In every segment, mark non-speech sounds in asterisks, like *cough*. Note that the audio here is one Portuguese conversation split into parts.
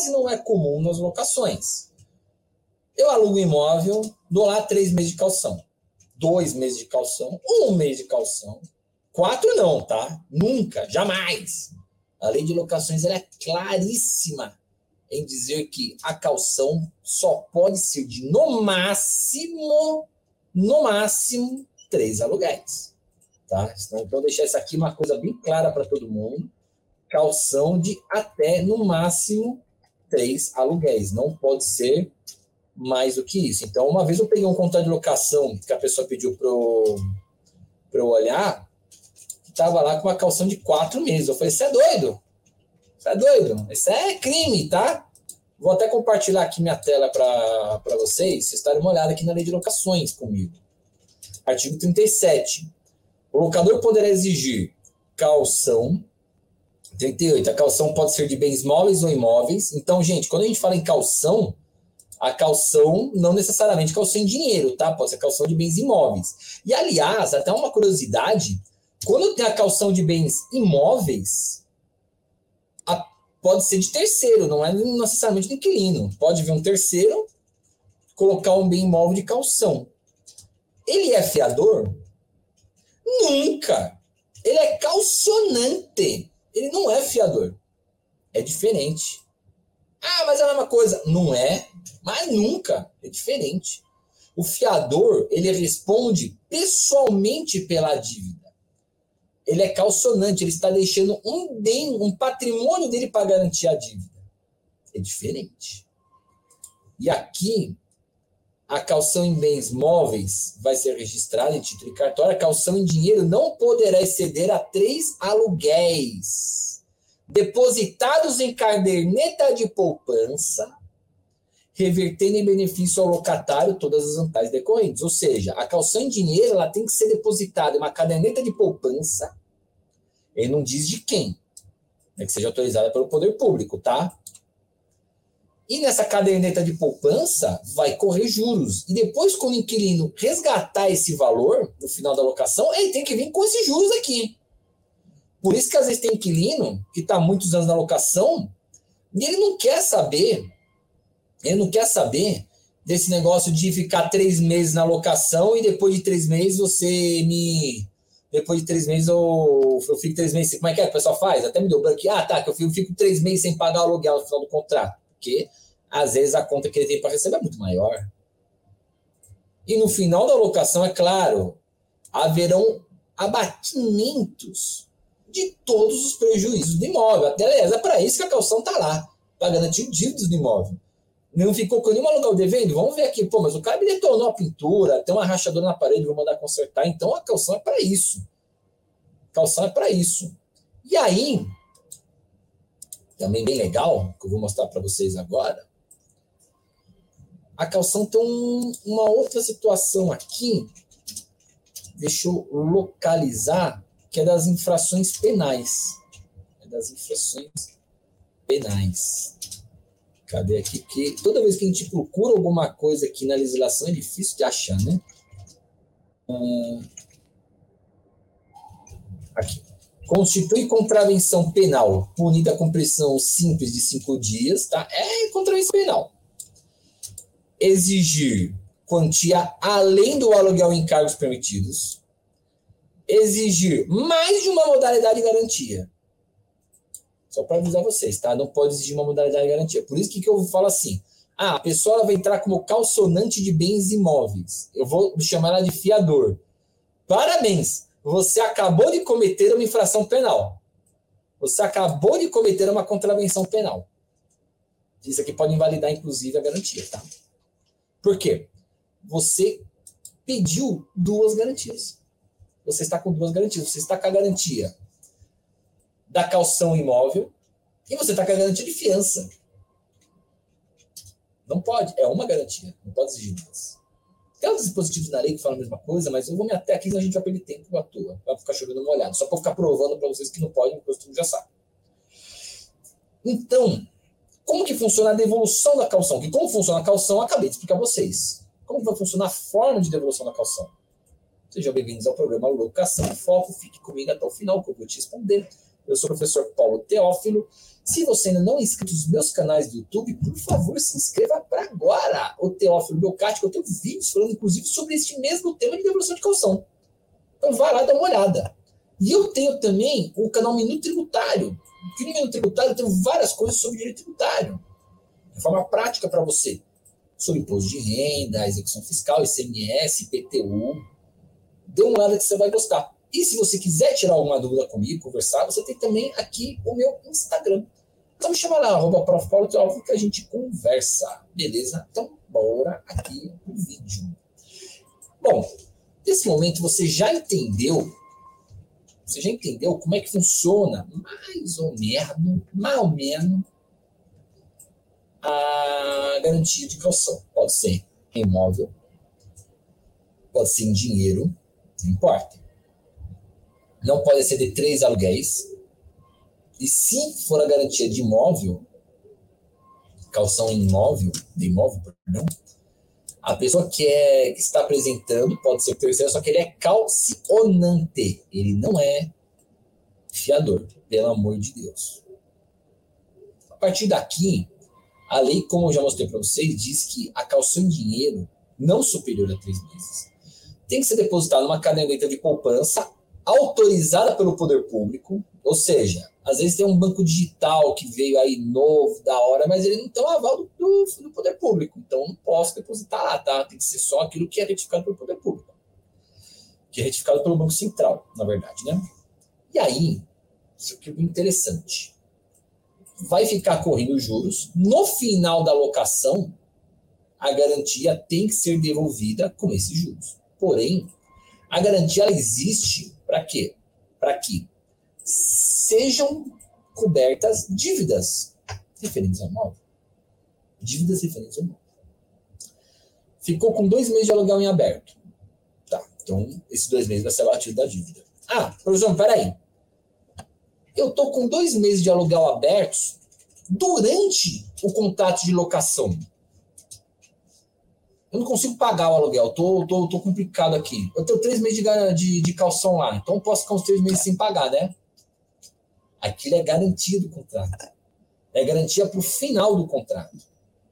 quase não é comum nas locações. Eu alugo imóvel, dou lá três meses de calção, dois meses de calção, um mês de calção, quatro não, tá? Nunca, jamais. A lei de locações é claríssima em dizer que a calção só pode ser de no máximo, no máximo, três aluguéis. Tá? Então, vou deixar isso aqui uma coisa bem clara para todo mundo. Calção de até, no máximo, três aluguéis. Não pode ser mais do que isso. Então, uma vez eu peguei um contrato de locação que a pessoa pediu para eu olhar, estava lá com uma calção de quatro meses. Eu falei, você é doido? Você é doido? Isso é crime, tá? Vou até compartilhar aqui minha tela para vocês, vocês estarem uma olhada aqui na lei de locações comigo. Artigo 37. O locador poderá exigir calção. 38. A calção pode ser de bens móveis ou imóveis. Então, gente, quando a gente fala em calção, a calção não necessariamente calção em dinheiro, tá? Pode ser calção de bens imóveis. E, aliás, até uma curiosidade, quando tem a calção de bens imóveis, pode ser de terceiro, não é necessariamente do inquilino. Pode vir um terceiro, colocar um bem imóvel de calção. Ele é fiador? Nunca. Ele é calcionante. Ele não é fiador. É diferente. Ah, mas é a mesma coisa. Não é, mas nunca. É diferente. O fiador, ele responde pessoalmente pela dívida ele é calcionante, ele está deixando um bem, um patrimônio dele para garantir a dívida. É diferente. E aqui, a calção em bens móveis vai ser registrada em título e cartório. A calção em dinheiro não poderá exceder a três aluguéis depositados em caderneta de poupança, revertendo em benefício ao locatário todas as vantagens decorrentes. Ou seja, a calção em dinheiro ela tem que ser depositada em uma caderneta de poupança ele não diz de quem. É que seja autorizada pelo poder público, tá? E nessa caderneta de poupança vai correr juros. E depois, quando o inquilino resgatar esse valor no final da locação, ele tem que vir com esses juros aqui. Por isso que às vezes tem inquilino que está muitos anos na locação e ele não quer saber, ele não quer saber desse negócio de ficar três meses na locação e depois de três meses você me depois de três meses eu, eu fico três meses. Como é que é que o pessoal faz? Até me deu branco. Ah, tá, que eu fico, fico três meses sem pagar o aluguel no final do contrato. Porque às vezes a conta que ele tem para receber é muito maior. E no final da locação, é claro, haverão abatimentos de todos os prejuízos do imóvel. Até, aliás, é para isso que a calção está lá, para garantir dívidas do imóvel. Não ficou com nenhum aluguel devendo? Vamos ver aqui. Pô, mas o cara me detonou a pintura, tem uma rachadura na parede, vou mandar consertar. Então a calção é para isso. calção é para isso. E aí, também bem legal, que eu vou mostrar para vocês agora. A calção tem um, uma outra situação aqui. Deixa eu localizar, que é das infrações penais. É das infrações penais. Cadê aqui? Porque toda vez que a gente procura alguma coisa aqui na legislação é difícil de achar, né? Hum, aqui. Constitui contravenção penal punida com prisão simples de cinco dias, tá? É contravenção penal. Exigir quantia além do aluguel em cargos permitidos. Exigir mais de uma modalidade de garantia. Só para avisar vocês, tá? Não pode exigir uma modalidade de garantia. Por isso que, que eu falo assim: ah, a pessoa vai entrar como calcionante de bens imóveis. Eu vou chamar ela de fiador. Parabéns! Você acabou de cometer uma infração penal. Você acabou de cometer uma contravenção penal. Isso aqui pode invalidar, inclusive, a garantia, tá? Por quê? Você pediu duas garantias. Você está com duas garantias. Você está com a garantia da calção imóvel e você está com a garantia de fiança. Não pode, é uma garantia, não pode exigir duas. Tem outros dispositivos na lei que falam a mesma coisa, mas eu vou me até aqui, senão a gente vai perder tempo à toa, vai ficar chovendo molhado, só para ficar provando para vocês que não podem, porque todo mundo já sabe. Então, como que funciona a devolução da calção? Que como funciona a calção, acabei de explicar a vocês. Como vai funcionar a forma de devolução da calção? Sejam bem-vindos ao programa Locação Foco. Fique comigo até o final, que eu vou te responder Eu sou o professor Paulo Teófilo. Se você ainda não é inscrito nos meus canais do YouTube, por favor, se inscreva para agora. O Teófilo Belcati, que eu tenho vídeos falando, inclusive, sobre este mesmo tema de devolução de calção. Então, vai lá dar uma olhada. E eu tenho também o canal Minuto Tributário. No Minuto Tributário eu tenho várias coisas sobre direito tributário. De forma prática para você. Sobre imposto de renda, execução fiscal, ICMS, IPTU. Dê uma olhada que você vai gostar. E se você quiser tirar alguma dúvida comigo, conversar, você tem também aqui o meu Instagram. Então me chama lá, arroba Prof. Paulo Teófilo, que a gente conversa. Beleza? Então, bora aqui o vídeo. Bom, nesse momento você já entendeu você já entendeu como é que funciona, mais ou menos, mais ou menos, a garantia de calção? Pode ser em imóvel, pode ser em dinheiro, não importa. Não pode de três aluguéis. E se for a garantia de imóvel, calção imóvel, de imóvel, perdão, a pessoa que, é, que está apresentando pode ser terceiro, só que ele é calcionante. Ele não é fiador, pelo amor de Deus. A partir daqui, a lei, como eu já mostrei para vocês, diz que a calção em dinheiro, não superior a três meses, tem que ser depositada numa caderneta de poupança autorizada pelo poder público, ou seja, às vezes tem um banco digital que veio aí novo, da hora, mas ele não tem o aval do, do, poder público. Então não posso depositar lá, tá? Tem que ser só aquilo que é retificado pelo poder público. Que é retificado pelo Banco Central, na verdade, né? E aí, isso aqui é interessante. Vai ficar correndo juros. No final da locação, a garantia tem que ser devolvida com esses juros. Porém, a garantia existe para quê? Para que sejam cobertas dívidas referentes ao imóvel. Dívidas referentes ao imóvel. Ficou com dois meses de aluguel em aberto. Tá, então esses dois meses vai ser batido da dívida. Ah, professor, peraí. Eu tô com dois meses de aluguel abertos durante o contrato de locação. Eu não consigo pagar o aluguel, tô, tô, tô complicado aqui. Eu tenho três meses de, de, de calção lá, então eu posso ficar uns três meses sem pagar, né? Aquilo é garantia do contrato. É garantia para o final do contrato.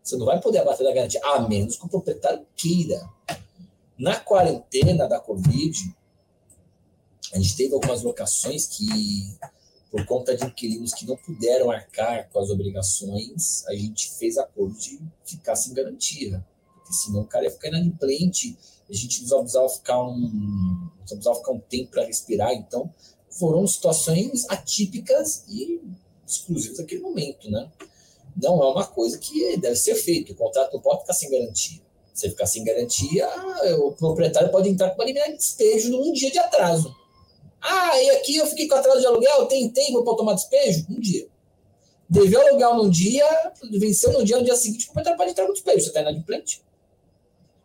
Você não vai poder abater da garantia, a menos que o proprietário queira. Na quarentena da Covid, a gente teve algumas locações que, por conta de inquilinos que não puderam arcar com as obrigações, a gente fez acordo de ficar sem garantia. Porque senão o cara ia ficar inadimplente, a gente não precisava ficar um, precisava ficar um tempo para respirar. Então, foram situações atípicas e exclusivas daquele momento, né? Não é uma coisa que deve ser feita. O contrato não pode ficar sem garantia. Se ficar sem garantia, o proprietário pode entrar com uma liminar de despejo num dia de atraso. Ah, e aqui eu fiquei com atraso de aluguel, tem tempo para tomar despejo? Um dia. Deveu aluguel num dia, venceu no dia, no dia seguinte, o proprietário pode entrar com despejo. Você está inadimplente.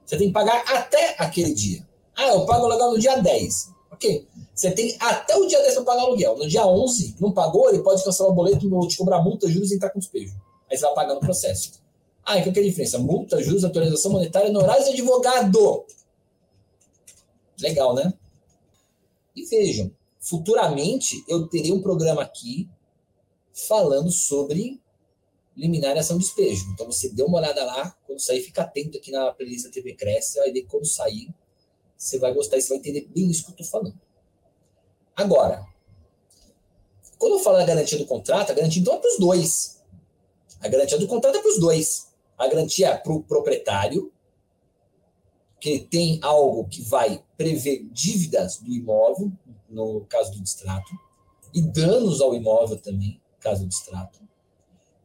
Você tem que pagar até aquele dia. Ah, eu pago o aluguel no dia 10. Ok. Você tem até o dia 10 para pagar aluguel. No dia 11, não pagou, ele pode cancelar o boleto, te cobrar multa, juros e entrar com despejo. Aí você vai pagar no processo. Ah, então que é a diferença? Multa, juros, atualização monetária, honorários de advogado. Legal, né? E vejam, futuramente eu terei um programa aqui falando sobre liminar e ação de despejo. Então você dê uma olhada lá, quando sair, fica atento aqui na playlist da TV Cresce, vai ver quando sair, você vai gostar e você vai entender bem isso que eu estou falando. Agora, quando eu falo da garantia do contrato, a garantia então é para os dois. A garantia do contrato é para os dois. A garantia é para o proprietário, que tem algo que vai prever dívidas do imóvel, no caso do distrato, e danos ao imóvel também, caso do distrato.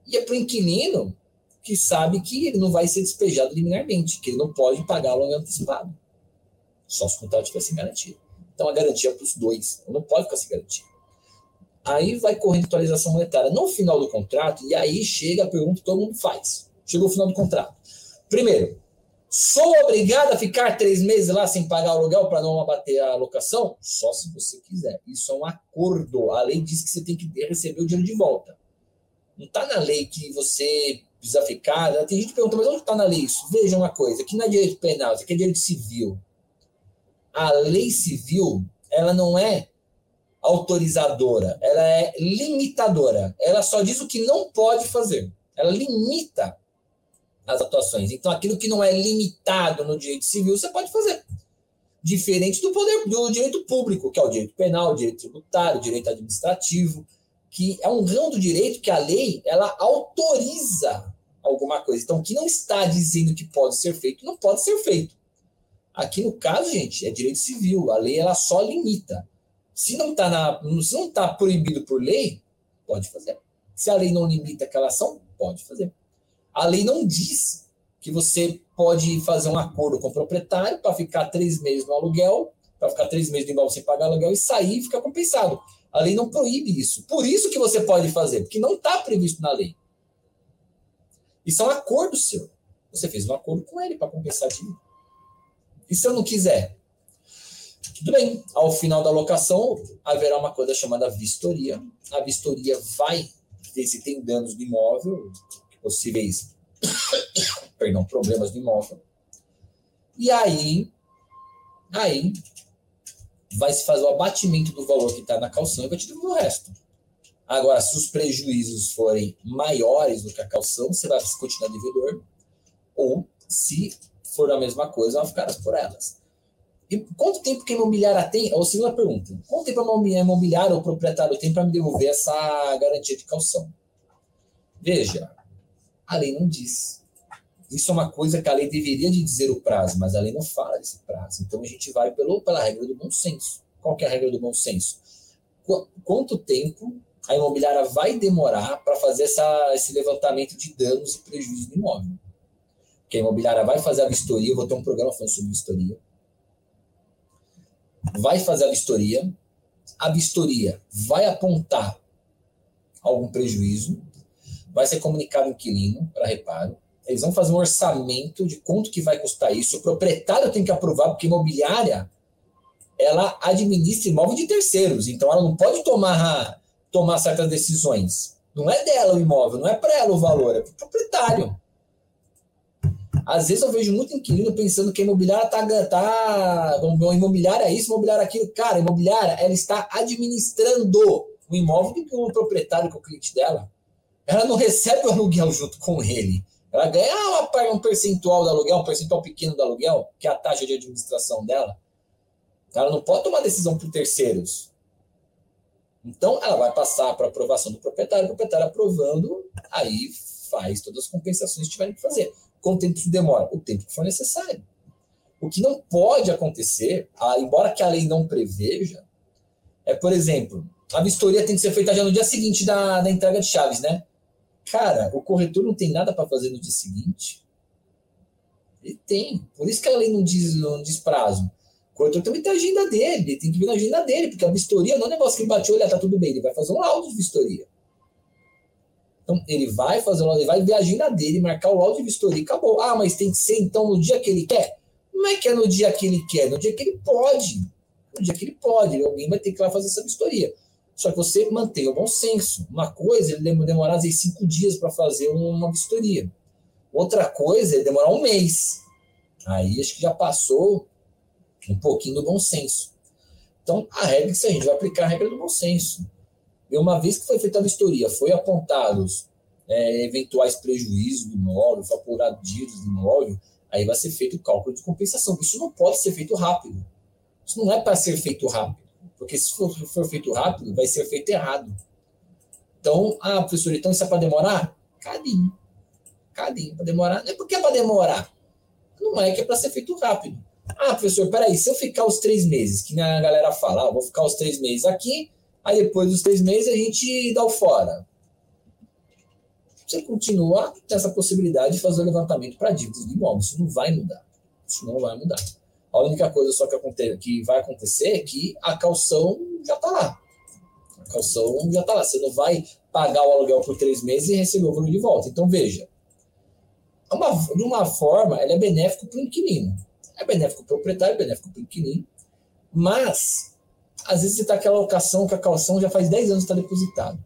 E é para o inquilino, que sabe que ele não vai ser despejado liminarmente, que ele não pode pagar o antecipado. Só se o contrato estiver sem garantia. Então a garantia é para os dois. Não pode ficar sem garantia. Aí vai correndo atualização monetária no final do contrato, e aí chega a pergunta que todo mundo faz. Chegou o final do contrato. Primeiro, sou obrigado a ficar três meses lá sem pagar o aluguel para não abater a alocação? Só se você quiser. Isso é um acordo. A lei diz que você tem que receber o dinheiro de volta. Não está na lei que você precisa ficar. Tem gente que pergunta, mas onde está na lei isso? Veja uma coisa: aqui não é direito penal, isso aqui é direito civil a lei civil ela não é autorizadora, ela é limitadora. Ela só diz o que não pode fazer. Ela limita as atuações. Então, aquilo que não é limitado no direito civil, você pode fazer. Diferente do poder do direito público, que é o direito penal, o direito tributário, o direito administrativo, que é um ramo do direito que a lei ela autoriza alguma coisa. Então, o que não está dizendo que pode ser feito, não pode ser feito. Aqui no caso, gente, é direito civil. A lei ela só limita. Se não está não está proibido por lei, pode fazer. Se a lei não limita aquela ação, pode fazer. A lei não diz que você pode fazer um acordo com o proprietário para ficar três meses no aluguel, para ficar três meses imóvel sem pagar aluguel e sair e ficar compensado. A lei não proíbe isso. Por isso que você pode fazer, porque não está previsto na lei. Isso é um acordo seu. Você fez um acordo com ele para compensar dívida. E se eu não quiser? Tudo bem, ao final da locação haverá uma coisa chamada vistoria. A vistoria vai ver se tem danos no imóvel, possíveis *coughs* perdão, problemas no imóvel. E aí, aí vai se fazer o abatimento do valor que está na calção e vai te devolver o resto. Agora, se os prejuízos forem maiores do que a calção, você vai continuar devedor. Ou, se for a mesma coisa, vai ficar por elas. E quanto tempo que a imobiliária tem? Ou segunda pergunta: quanto tempo a imobiliária ou o proprietário tem para me devolver essa garantia de calção? Veja, a lei não diz. Isso é uma coisa que a lei deveria de dizer o prazo, mas a lei não fala desse prazo. Então a gente vai pelo, pela regra do bom senso. Qual que é a regra do bom senso? Quanto tempo a imobiliária vai demorar para fazer essa, esse levantamento de danos e prejuízos no imóvel? Porque a imobiliária vai fazer a vistoria, vou ter um programa falando sobre vistoria vai fazer a vistoria, a vistoria vai apontar algum prejuízo, vai ser comunicado ao inquilino para reparo, eles vão fazer um orçamento de quanto que vai custar isso, o proprietário tem que aprovar, porque imobiliária ela administra imóvel de terceiros, então ela não pode tomar, tomar certas decisões. Não é dela o imóvel, não é para ela o valor, é para o proprietário. Às vezes eu vejo muito inquilino pensando que a imobiliária está. Tá, imobiliária é isso, imobiliária é aquilo. Cara, a imobiliária ela está administrando o imóvel do proprietário, que é o cliente dela. Ela não recebe o aluguel junto com ele. Ela ganha uma, um percentual do aluguel, um percentual pequeno do aluguel, que é a taxa de administração dela. Ela não pode tomar decisão por terceiros. Então, ela vai passar para aprovação do proprietário, o proprietário aprovando, aí faz todas as compensações que tiverem que fazer. Quanto tempo isso demora? O tempo que for necessário. O que não pode acontecer, embora que a lei não preveja, é, por exemplo, a vistoria tem que ser feita já no dia seguinte da, da entrega de chaves, né? Cara, o corretor não tem nada para fazer no dia seguinte. Ele tem. Por isso que a lei não diz, não diz prazo. O corretor também tem a agenda dele, ele tem que vir na agenda dele, porque a vistoria não é um negócio que ele bateu, olha, tá tudo bem, ele vai fazer um laudo de vistoria. Então, ele vai fazer laudo, ele vai ver a agenda dele, marcar o laudo de vistoria e acabou. Ah, mas tem que ser então no dia que ele quer? Não é que é no dia que ele quer, no dia que ele pode. No dia que ele pode, alguém vai ter que ir lá fazer essa vistoria. Só que você mantém o bom senso. Uma coisa, ele demorar vezes cinco dias para fazer uma vistoria. Outra coisa, ele demorar um mês. Aí acho que já passou um pouquinho do bom senso. Então, a regra é que a gente vai aplicar a regra do bom senso. E uma vez que foi feita a vistoria, foi apontados é, eventuais prejuízos do imóvel, foi apurado dívidas do imóvel, aí vai ser feito o cálculo de compensação. Isso não pode ser feito rápido. Isso não é para ser feito rápido, porque se for, for, feito rápido, vai ser feito errado. Então, ah, professor, então isso é para demorar? Cadinho. Cadinho, para demorar. Não é porque é para demorar. Não é que é para ser feito rápido. Ah, professor, peraí, se eu ficar os três meses, que a galera fala, ah, vou ficar os três meses aqui, Aí depois dos três meses a gente dá o fora. Você continua com essa possibilidade de fazer o levantamento para dívidas de imóvel. Isso não vai mudar. Isso não vai mudar. A única coisa só que, que vai acontecer é que a calção já está lá. A calção já está lá. Você não vai pagar o aluguel por três meses e receber o valor de volta. Então, veja. É uma, de uma forma, ela é benéfico para o inquilino. É benéfico para o proprietário, é benéfico para o inquilino. Mas às vezes você está aquela locação que a calção já faz 10 anos está depositado.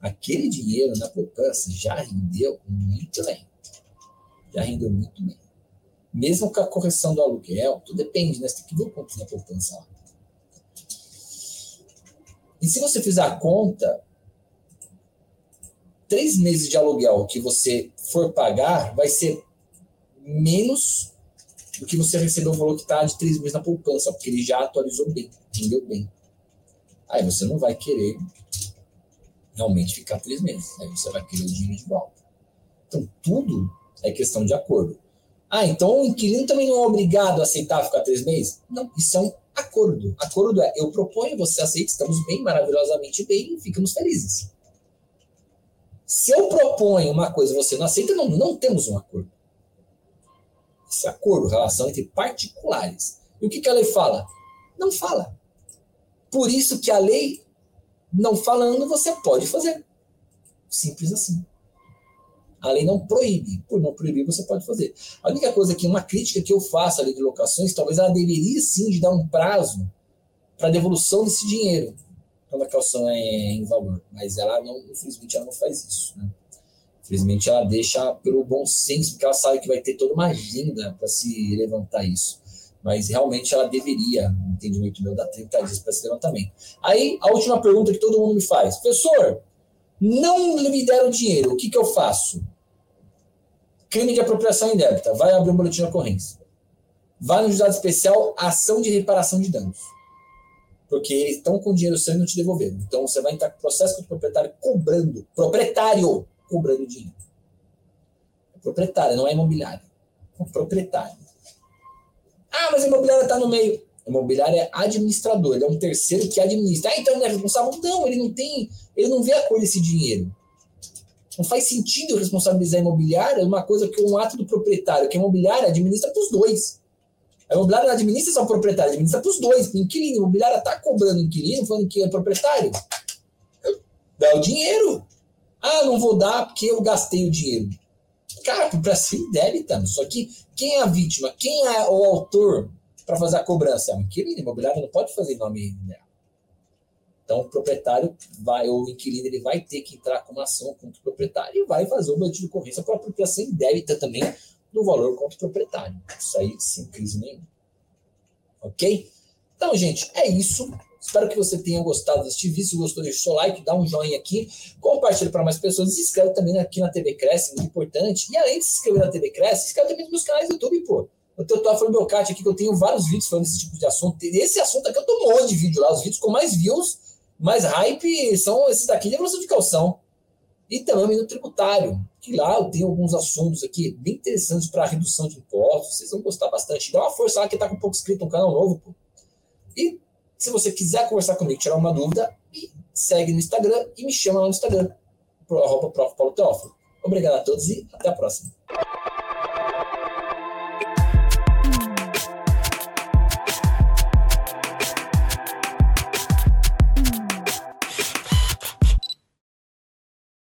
Aquele dinheiro na poupança já rendeu muito bem. Já rendeu muito bem. Mesmo com a correção do aluguel, tudo depende, né? Você tem que ver quanto na poupança lá. E se você fizer a conta, três meses de aluguel que você for pagar vai ser menos do que você recebeu o valor que está de três meses na poupança, porque ele já atualizou bem, rendeu bem. Aí você não vai querer realmente ficar três meses. Aí você vai querer o dinheiro de volta. Então, tudo é questão de acordo. Ah, então o inquilino também não é obrigado a aceitar ficar três meses? Não, isso é um acordo. Acordo é, eu proponho, você aceita, estamos bem, maravilhosamente bem, ficamos felizes. Se eu proponho uma coisa e você não aceita, não, não temos um acordo. Esse acordo, relação entre particulares. E o que, que a lei fala? Não fala. Por isso que a lei, não falando, você pode fazer. Simples assim. A lei não proíbe. Por não proibir, você pode fazer. A única coisa que uma crítica que eu faço à lei de locações, talvez ela deveria sim de dar um prazo para devolução desse dinheiro quando a calção é em valor. Mas ela não, infelizmente, ela não faz isso. Né? Infelizmente, ela deixa pelo bom senso, porque ela sabe que vai ter toda uma agenda para se levantar isso. Mas realmente ela deveria, no entendimento meu, dar 30 dias para esse levantamento. Aí, a última pergunta que todo mundo me faz: professor, não me deram dinheiro, o que, que eu faço? Crime de apropriação indébita. Vai abrir um boletim de ocorrência. Vai no juizado especial, ação de reparação de danos. Porque eles estão com dinheiro seu e não te devolveram. Então você vai entrar com processo contra o proprietário cobrando. Proprietário cobrando dinheiro. É proprietário, não é imobiliário. É proprietário. Ah, mas a imobiliária está no meio. A imobiliária é administrador, ele é um terceiro que administra. Ah, então ele é responsável? Não, ele não tem, ele não vê a cor desse dinheiro. Não faz sentido responsabilizar a imobiliária uma coisa que é um ato do proprietário, que a imobiliária administra para os dois. A imobiliária não administra só o proprietário, administra para os dois. O inquilino, a imobiliária está cobrando inquilino, falando que é proprietário. Dá o dinheiro. Ah, não vou dar porque eu gastei o dinheiro. Cara, para deve, tá? Só que quem é a vítima? Quem é o autor para fazer a cobrança? É o inquilino. A imobiliária não pode fazer nome. Então, o proprietário vai, ou o inquilino, ele vai ter que entrar com uma ação contra o proprietário e vai fazer boletim de ocorrência para apropriação indébita também do valor contra o proprietário. Isso aí, sem crise nenhuma. Ok? Então, gente, é isso. Espero que você tenha gostado deste vídeo. Se gostou, deixa o seu like, dá um joinha aqui, compartilha para mais pessoas se inscreve também aqui na TV Cresce, muito importante. E além de se inscrever na TV Cresce, se inscreve também nos meus canais do YouTube, pô. Eu tô falando meu cat aqui que eu tenho vários vídeos falando desse tipo de assunto. Esse assunto aqui eu tô um monte de vídeo lá, os vídeos com mais views mais hype são esses daqui de evolução de calção. E também o minuto tributário, que lá eu tenho alguns assuntos aqui bem interessantes para redução de impostos. Vocês vão gostar bastante. Dá uma força lá que está com pouco inscrito no canal novo. Pô. E se você quiser conversar comigo, tirar uma dúvida, me segue no Instagram e me chama lá no Instagram, pro, arroba Prof. Paulo Teófilo. Obrigado a todos e até a próxima.